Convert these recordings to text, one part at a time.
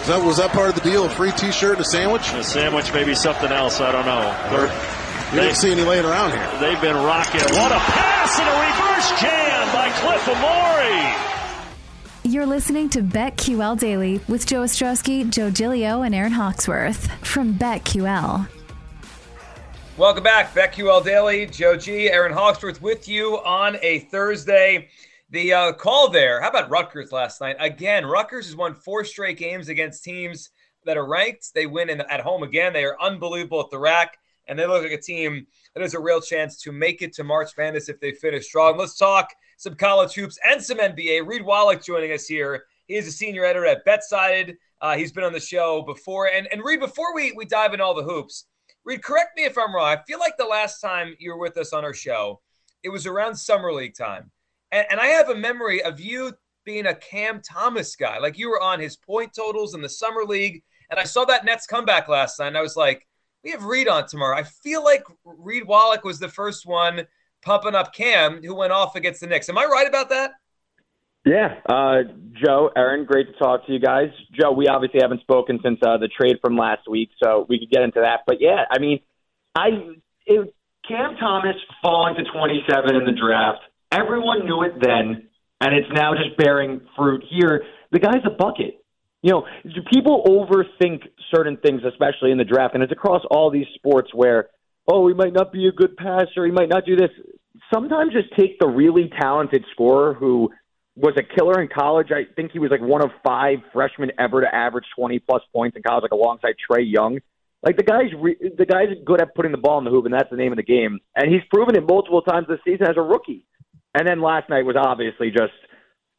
Is that, was that part of the deal? A free T-shirt, and a sandwich? A sandwich, maybe something else. I don't know. They're, you didn't see any laying around here. They've been rocking. What a pass and a reverse jam by Cliff Omoruyi. You're listening to BetQL Daily with Joe Ostrowski, Joe Gilio, and Aaron Hawksworth from BetQL. Welcome back, BetQL Daily. Joe G, Aaron Hawksworth with you on a Thursday. The uh, call there, how about Rutgers last night? Again, Rutgers has won four straight games against teams that are ranked. They win in, at home again. They are unbelievable at the rack, and they look like a team that has a real chance to make it to March Madness if they finish strong. Let's talk some college hoops and some NBA. Reed Wallach joining us here. He is a senior editor at BetSided. Uh, he's been on the show before. And, and Reed, before we, we dive in all the hoops, Reed, correct me if I'm wrong. I feel like the last time you were with us on our show, it was around Summer League time. And, and I have a memory of you being a Cam Thomas guy. Like you were on his point totals in the Summer League. And I saw that Nets comeback last night. And I was like, we have Reed on tomorrow. I feel like Reed Wallach was the first one pumping up Cam, who went off against the Knicks. Am I right about that? Yeah, uh, Joe, Aaron, great to talk to you guys. Joe, we obviously haven't spoken since uh, the trade from last week, so we could get into that. But yeah, I mean, I it, Cam Thomas falling to 27 in the draft. Everyone knew it then, and it's now just bearing fruit here. The guy's a bucket. You know, people overthink certain things, especially in the draft, and it's across all these sports where, oh, he might not be a good passer, he might not do this. Sometimes just take the really talented scorer who was a killer in college. I think he was like one of five freshmen ever to average 20 plus points in college, like alongside Trae Young. Like the guy's re- the guy's good at putting the ball in the hoop, and that's the name of the game. And he's proven it multiple times this season as a rookie. And then last night was obviously just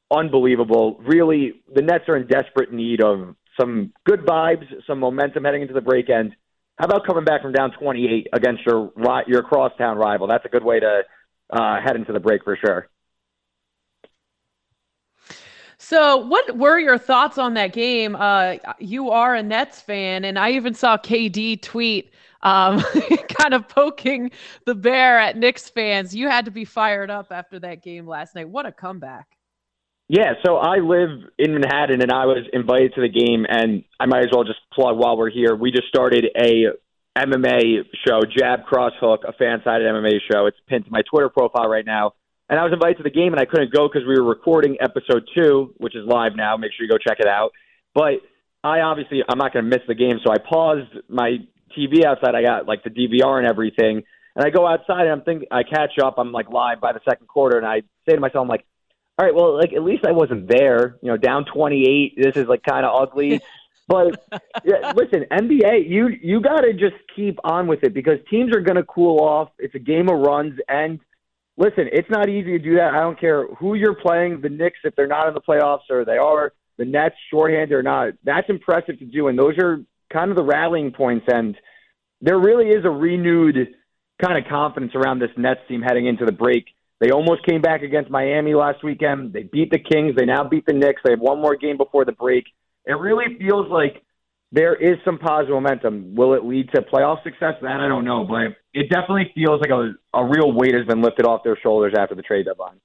unbelievable. Really, the Nets are in desperate need of some good vibes, some momentum heading into the break end. How about coming back from down 28 against your your crosstown rival? That's a good way to uh, head into the break for sure. So, what were your thoughts on that game? Uh, you are a Nets fan, and I even saw KD tweet, um, kind of poking the bear at Knicks fans. You had to be fired up after that game last night. What a comeback! Yeah, so I live in Manhattan and I was invited to the game and I might as well just plug while we're here. We just started a MMA show, Jab Cross Hook, a FanSided MMA show. It's pinned to my Twitter profile right now. And I was invited to the game and I couldn't go because we were recording episode two, which is live now. Make sure you go check it out. But I obviously I'm not gonna miss the game, so I paused my TV outside. I got like the DVR and everything. And I go outside and I'm thinking I catch up, I'm like live by the second quarter and I say to myself, I'm like, all right, well, like at least I wasn't there. You know, down 28. This is like kind of ugly. But yeah, listen, NBA, you you got to just keep on with it because teams are going to cool off. It's a game of runs, and listen, it's not easy to do that. I don't care who you're playing. The Knicks, if they're not in the playoffs or they are, the Nets, shorthanded or not, that's impressive to do. And those are kind of the rallying points. And there really is a renewed kind of confidence around this Nets team heading into the break. They almost came back against Miami last weekend. They beat the Kings. They now beat the Knicks. They have one more game before the break. It really feels like there is some positive momentum. Will it lead to playoff success? That I don't know, but it definitely feels like a, a real weight has been lifted off their shoulders after the trade deadline.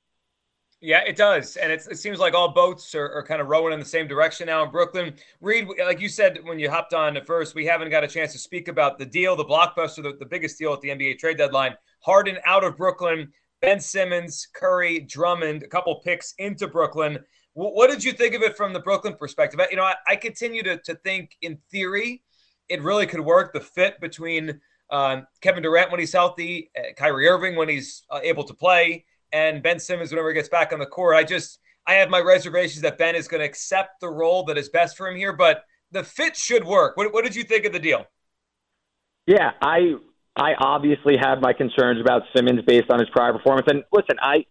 Yeah, it does, and it seems like all boats are, are, kind of rowing in the same direction now in Brooklyn. Reed, like you said when you hopped on at first, we haven't got a chance to speak about the deal, the blockbuster, the, the biggest deal at the NBA trade deadline. Harden out of Brooklyn Ben Simmons, Curry, Drummond, a couple picks into Brooklyn. What did you think of it from the Brooklyn perspective? You know, I, I continue to, to think in theory it really could work. The fit between um, Kevin Durant when he's healthy, uh, Kyrie Irving when he's uh, able to play, and Ben Simmons whenever he gets back on the court. I just I have my reservations that Ben is going to accept the role that is best for him here, but the fit should work. What, what did you think of the deal? Yeah, I I obviously have my concerns about Simmons based on his prior performance. And listen, I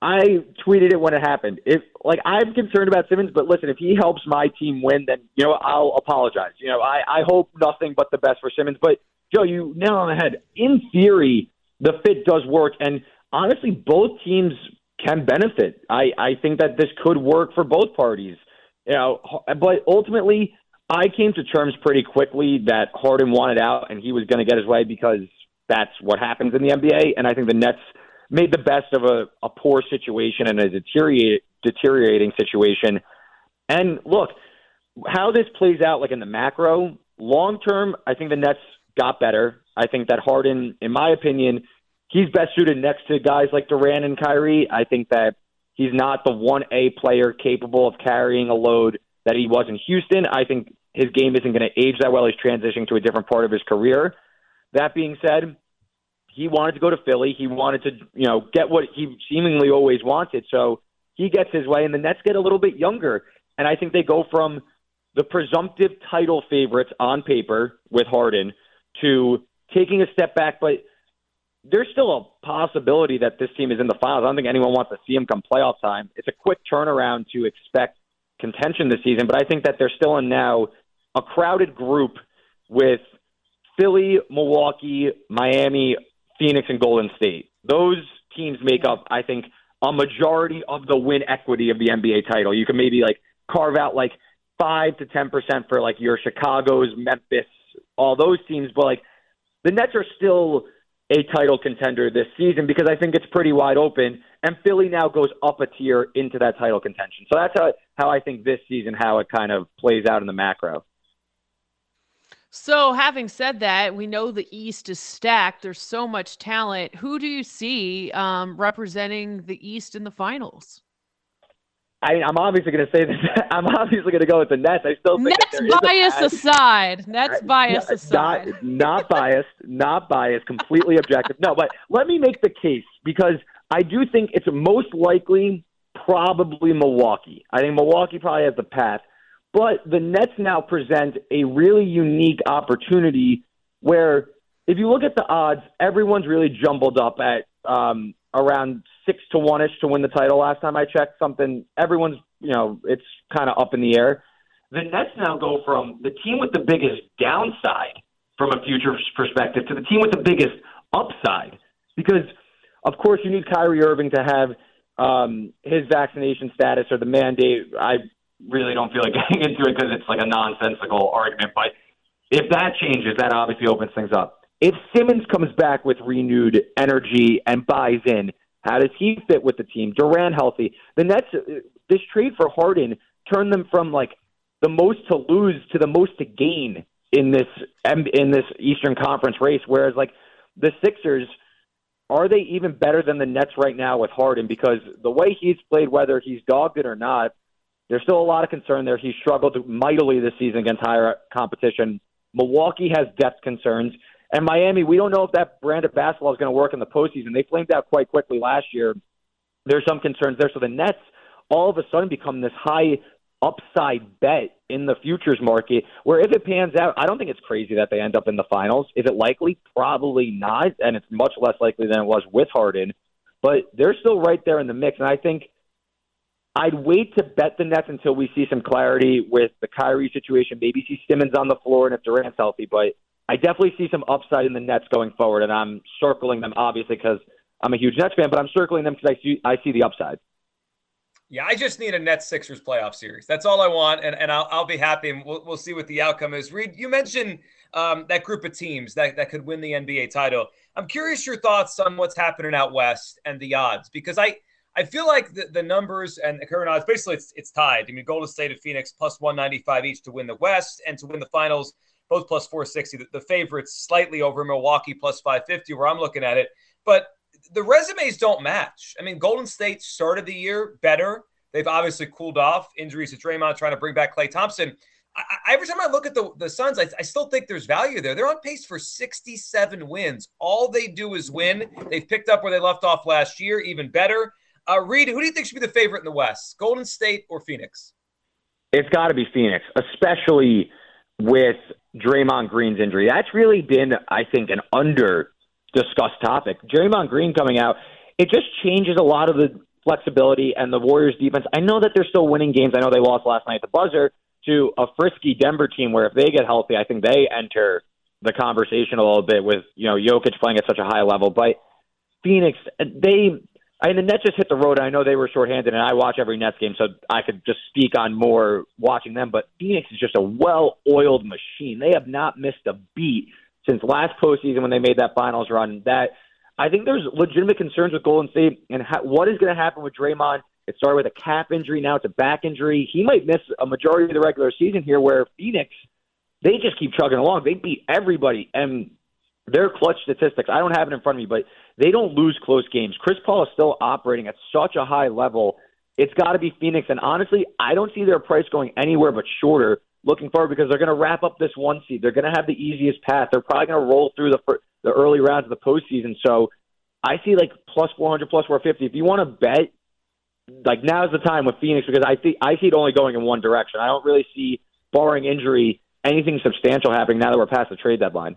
I tweeted it when it happened. If like I'm concerned about Simmons, but listen, if he helps my team win, then you know I'll apologize. You know, I I hope nothing but the best for Simmons. But Joe, you nail on the head. In theory, the fit does work, and honestly, both teams can benefit. I I think that this could work for both parties. You know, but ultimately, I came to terms pretty quickly that Harden wanted out and he was going to get his way because that's what happens in the NBA. And I think the Nets made the best of a, a poor situation and a deteriorate, deteriorating situation. And look, how this plays out, like in the macro, long term, I think the Nets got better. I think that Harden, in my opinion, he's best suited next to guys like Durant and Kyrie. I think that he's not the 1A player capable of carrying a load that he was in Houston. I think his game isn't going to age that well. He's transitioning to a different part of his career. That being said, he wanted to go to Philly. He wanted to, you know, get what he seemingly always wanted. So he gets his way, and the Nets get a little bit younger. And I think they go from the presumptive title favorites on paper with Harden to taking a step back, but there's still a possibility that this team is in the finals. I don't think anyone wants to see them come playoff time. It's a quick turnaround to expect contention this season, but I think that they're still in now a crowded group with Philly, Milwaukee, Miami, Phoenix, and Golden State. Those teams make up, I think, a majority of the win equity of the NBA title. You can maybe like carve out like five to ten percent for like your Chicago's, Memphis, all those teams, but like the Nets are still a title contender this season because I think it's pretty wide open. And Philly now goes up a tier into that title contention. So that's how, how I think this season, how it kind of plays out in the macro. So, having said that, we know the East is stacked. There's so much talent. Who do you see um, representing the East in the finals? I, am obviously going to say this. I'm obviously going to go with the Nets. I still think Nets bias aside. Nets bias not, aside. Not, not biased. Not biased. Completely objective. No, but let me make the case because I do think it's most likely probably Milwaukee. I think Milwaukee probably has the path. But the Nets now present a really unique opportunity where, if you look at the odds, everyone's really jumbled up at um, around six to one ish to win the title. Last time I checked, something everyone's you know it's kind of up in the air. The Nets now go from the team with the biggest downside from a future perspective to the team with the biggest upside because, of course, you need Kyrie Irving to have um, his vaccination status or the mandate. I really don't feel like getting into it because it's like a nonsensical argument. But if that changes, that obviously opens things up. If Simmons comes back with renewed energy and buys in, how does he fit with the team? Durant healthy. The Nets, uh, this trade for Harden turned them from like the most to lose to the most to gain in this in this Eastern Conference race. Whereas like the Sixers, are they even better than the Nets right now with Harden? Because the way he's played, whether he's dogged it or not, there's still a lot of concern there. He struggled mightily this season against higher competition. Milwaukee has depth concerns. And Miami, we don't know if that brand of basketball is going to work in the postseason. They flamed out quite quickly last year. There's some concerns there. So the Nets all of a sudden become this high upside bet in the futures market where if it pans out, I don't think it's crazy that they end up in the finals. Is it likely? Probably not. And it's much less likely than it was with Harden. But they're still right there in the mix. And I think – I'd wait to bet the Nets until we see some clarity with the Kyrie situation. Maybe see Simmons on the floor and if Durant's healthy. But I definitely see some upside in the Nets going forward, and I'm circling them obviously because I'm a huge Nets fan, but I'm circling them because I see I see the upside. Yeah, I just need a Nets Sixers playoff series. That's all I want, and, and I'll, I'll be happy, and we'll, we'll see what the outcome is. Reed, you mentioned um, that group of teams that, that could win the NBA title. I'm curious your thoughts on what's happening out west and the odds because I I feel like the, the numbers and the current odds basically it's, it's tied. I mean, Golden State and Phoenix plus 195 each to win the West and to win the finals, both plus 460. The, the favorites slightly over Milwaukee plus 550, where I'm looking at it. But the resumes don't match. I mean, Golden State started the year better. They've obviously cooled off injuries to Draymond, trying to bring back Klay Thompson. I, every time I look at the, the Suns, I, I, still think there's value there. They're on pace for 67 wins. All they do is win. They've picked up where they left off last year, even better. Uh, Reed, who do you think should be the favorite in the West, Golden State or Phoenix? It's got to be Phoenix, especially with Draymond Green's injury. That's really been, I think, an under discussed topic. Draymond Green coming out, it just changes a lot of the flexibility and the Warriors defense. I know that they're still winning games. I know they lost last night at the buzzer to a frisky Denver team where if they get healthy, I think they enter the conversation a little bit with, you know, Jokic playing at such a high level. But Phoenix, they I mean, the Nets just hit the road. I know they were shorthanded, and I watch every Nets game, so I could just speak on more watching them. But Phoenix is just a well-oiled machine. They have not missed a beat since last postseason when they made that finals run. That I think there's legitimate concerns with Golden State and ha- what is going to happen with Draymond. It started with a calf injury, now it's a back injury. He might miss a majority of the regular season here. Where Phoenix, they just keep chugging along. They beat everybody, and their clutch statistics. I don't have it in front of me, but they don't lose close games. Chris Paul is still operating at such a high level. It's got to be Phoenix. And honestly, I don't see their price going anywhere but shorter looking forward because they're going to wrap up this one seed. They're going to have the easiest path. They're probably going to roll through the the early rounds of the postseason. So I see like plus 400, plus 450. If you want to bet, like now's the time with Phoenix because I think I see it only going in one direction. I don't really see, barring injury, anything substantial happening now that we're past the trade deadline.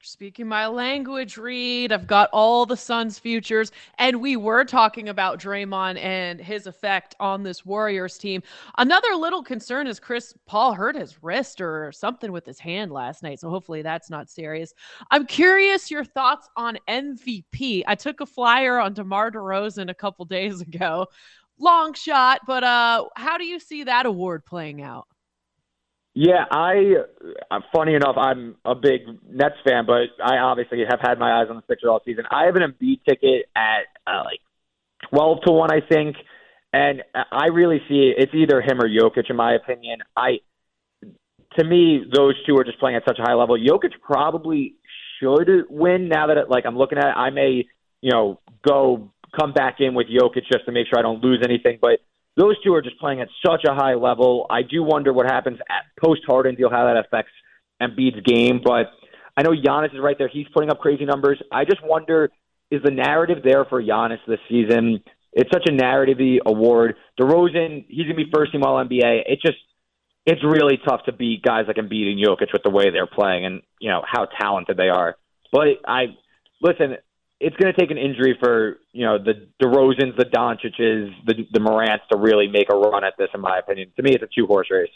Speaking my language, Reed. I've got all the Suns' futures. And we were talking about Draymond and his effect on this Warriors team. Another little concern is Chris Paul hurt his wrist or something with his hand last night. So hopefully that's not serious. I'm curious your thoughts on MVP. I took a flyer on DeMar DeRozan a couple days ago. Long shot, but uh, how do you see that award playing out? Yeah, I. Uh, funny enough, I'm a big Nets fan, but I obviously have had my eyes on the Sixers all season. I have an Embiid ticket at uh, like twelve to one, I think, and I really see it. It's either him or Jokic, in my opinion. I, to me, those two are just playing at such a high level. Jokic probably should win. Now that it, like I'm looking at it, I may, you know, go come back in with Jokic just to make sure I don't lose anything, but those two are just playing at such a high level. I do wonder what happens at post Harden deal, how that affects Embiid's game. But I know Giannis is right there. He's putting up crazy numbers. I just wonder is the narrative there for Giannis this season? It's such a narrative award. DeRozan, he's gonna be first team All NBA. It just it's really tough to beat guys like Embiid and Jokic with the way they're playing and you know how talented they are. But I listen it's going to take an injury for you know the DeRozans, the Doncic's, the the Morants to really make a run at this. In my opinion, to me, it's a two horse race.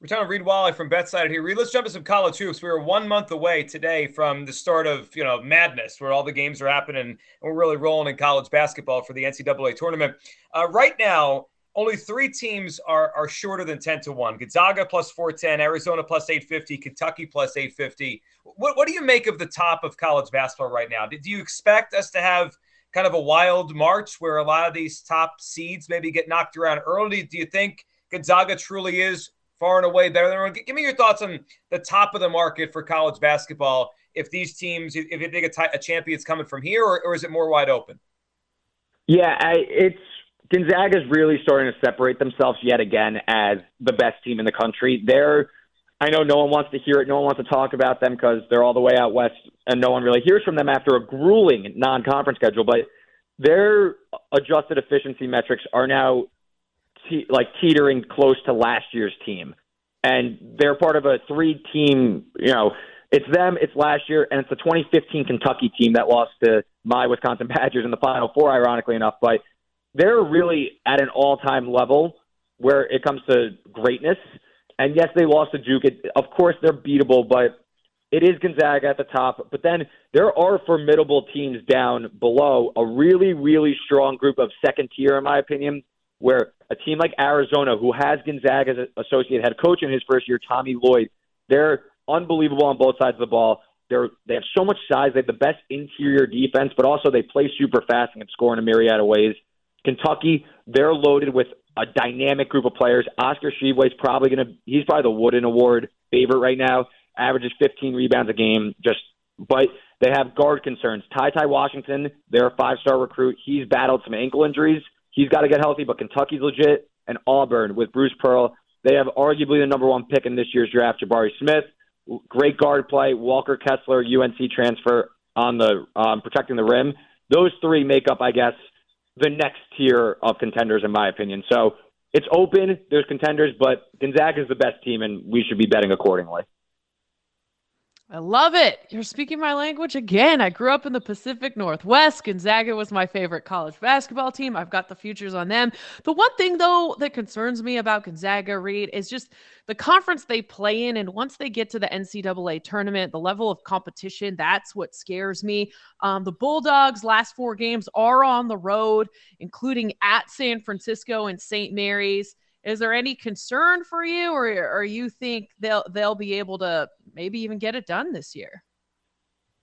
We're talking to Reed Wallach from BetSided here. Reed, let's jump to some college hoops. We are one month away today from the start of you know madness, where all the games are happening, and we're really rolling in college basketball for the NCAA tournament. Uh, right now, only three teams are, are shorter than 10 to 1 gonzaga plus 410 arizona plus 850 kentucky plus 850 what, what do you make of the top of college basketball right now do you expect us to have kind of a wild march where a lot of these top seeds maybe get knocked around early do you think Gonzaga truly is far and away better than Give me your thoughts on the top of the market for college basketball. If these teams, if you think a, t- a champion's coming from here, or, or is it more wide open? Yeah, I, it's Gonzaga's really starting to separate themselves yet again as the best team in the country. They're, I know no one wants to hear it, no one wants to talk about them because they're all the way out west, and no one really hears from them after a grueling non-conference schedule. But their adjusted efficiency metrics are now te- like teetering close to last year's team, and they're part of a three-team. You know, it's them, it's last year, and it's the 2015 Kentucky team that lost to my Wisconsin Badgers in the Final Four, ironically enough. But they're really at an all-time level where it comes to greatness. And yes, they lost to Duke. It, of course, they're beatable, but it is Gonzaga at the top. But then there are formidable teams down below. A really, really strong group of second tier, in my opinion, where a team like Arizona, who has Gonzaga as associate head coach in his first year, Tommy Lloyd, they're unbelievable on both sides of the ball. They're they have so much size. They have the best interior defense, but also they play super fast and can score in a myriad of ways. Kentucky, they're loaded with a dynamic group of players. Oscar is probably going to he's probably the Wooden Award favorite right now. Averages 15 rebounds a game. Just but they have guard concerns. Ty Ty Washington, they're a five star recruit. He's battled some ankle injuries. He's got to get healthy, but Kentucky's legit. And Auburn with Bruce Pearl, they have arguably the number one pick in this year's draft, Jabari Smith. Great guard play. Walker Kessler, UNC transfer on the um, protecting the rim. Those three make up, I guess, the next tier of contenders, in my opinion. So it's open. There's contenders, but Gonzaga is the best team, and we should be betting accordingly. I love it. You're speaking my language again. I grew up in the Pacific Northwest. Gonzaga was my favorite college basketball team. I've got the futures on them. The one thing, though, that concerns me about Gonzaga, Reed, is just the conference they play in. And once they get to the NCAA tournament, the level of competition, that's what scares me. Um, the Bulldogs' last four games are on the road, including at San Francisco and St. Mary's. Is there any concern for you, or, or you think they'll they'll be able to maybe even get it done this year?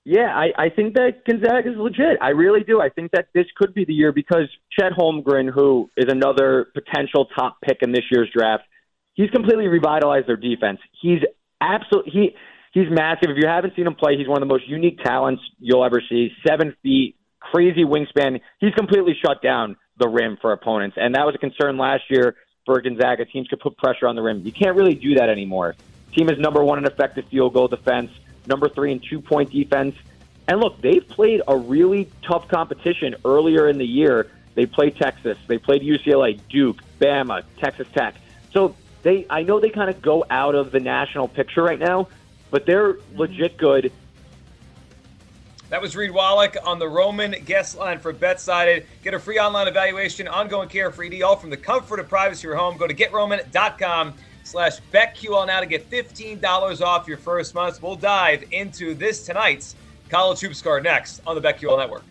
Yeah, I, I think that Gonzaga is legit. I really do. I think that this could be the year because Chet Holmgren, who is another potential top pick in this year's draft, he's completely revitalized their defense. He's absolutely he he's massive. If you haven't seen him play, he's one of the most unique talents you'll ever see. Seven feet, crazy wingspan. He's completely shut down the rim for opponents, and that was a concern last year for Gonzaga. Teams could put pressure on the rim. You can't really do that anymore. Team is number one in effective field goal defense, number three in two point defense. And look, they've played a really tough competition earlier in the year. They played Texas, they played UCLA, Duke, Bama, Texas Tech. So they, I know they kind of go out of the national picture right now, but they're legit good. That was Reed Wallach on the Roman guest line for BetSided. Get a free online evaluation, ongoing care for ED, all from the comfort of privacy of your home. Go to getroman.com slash BetQL now to get $15 off your first month. We'll dive into this tonight's College Hoops Card next on the BetQL Network.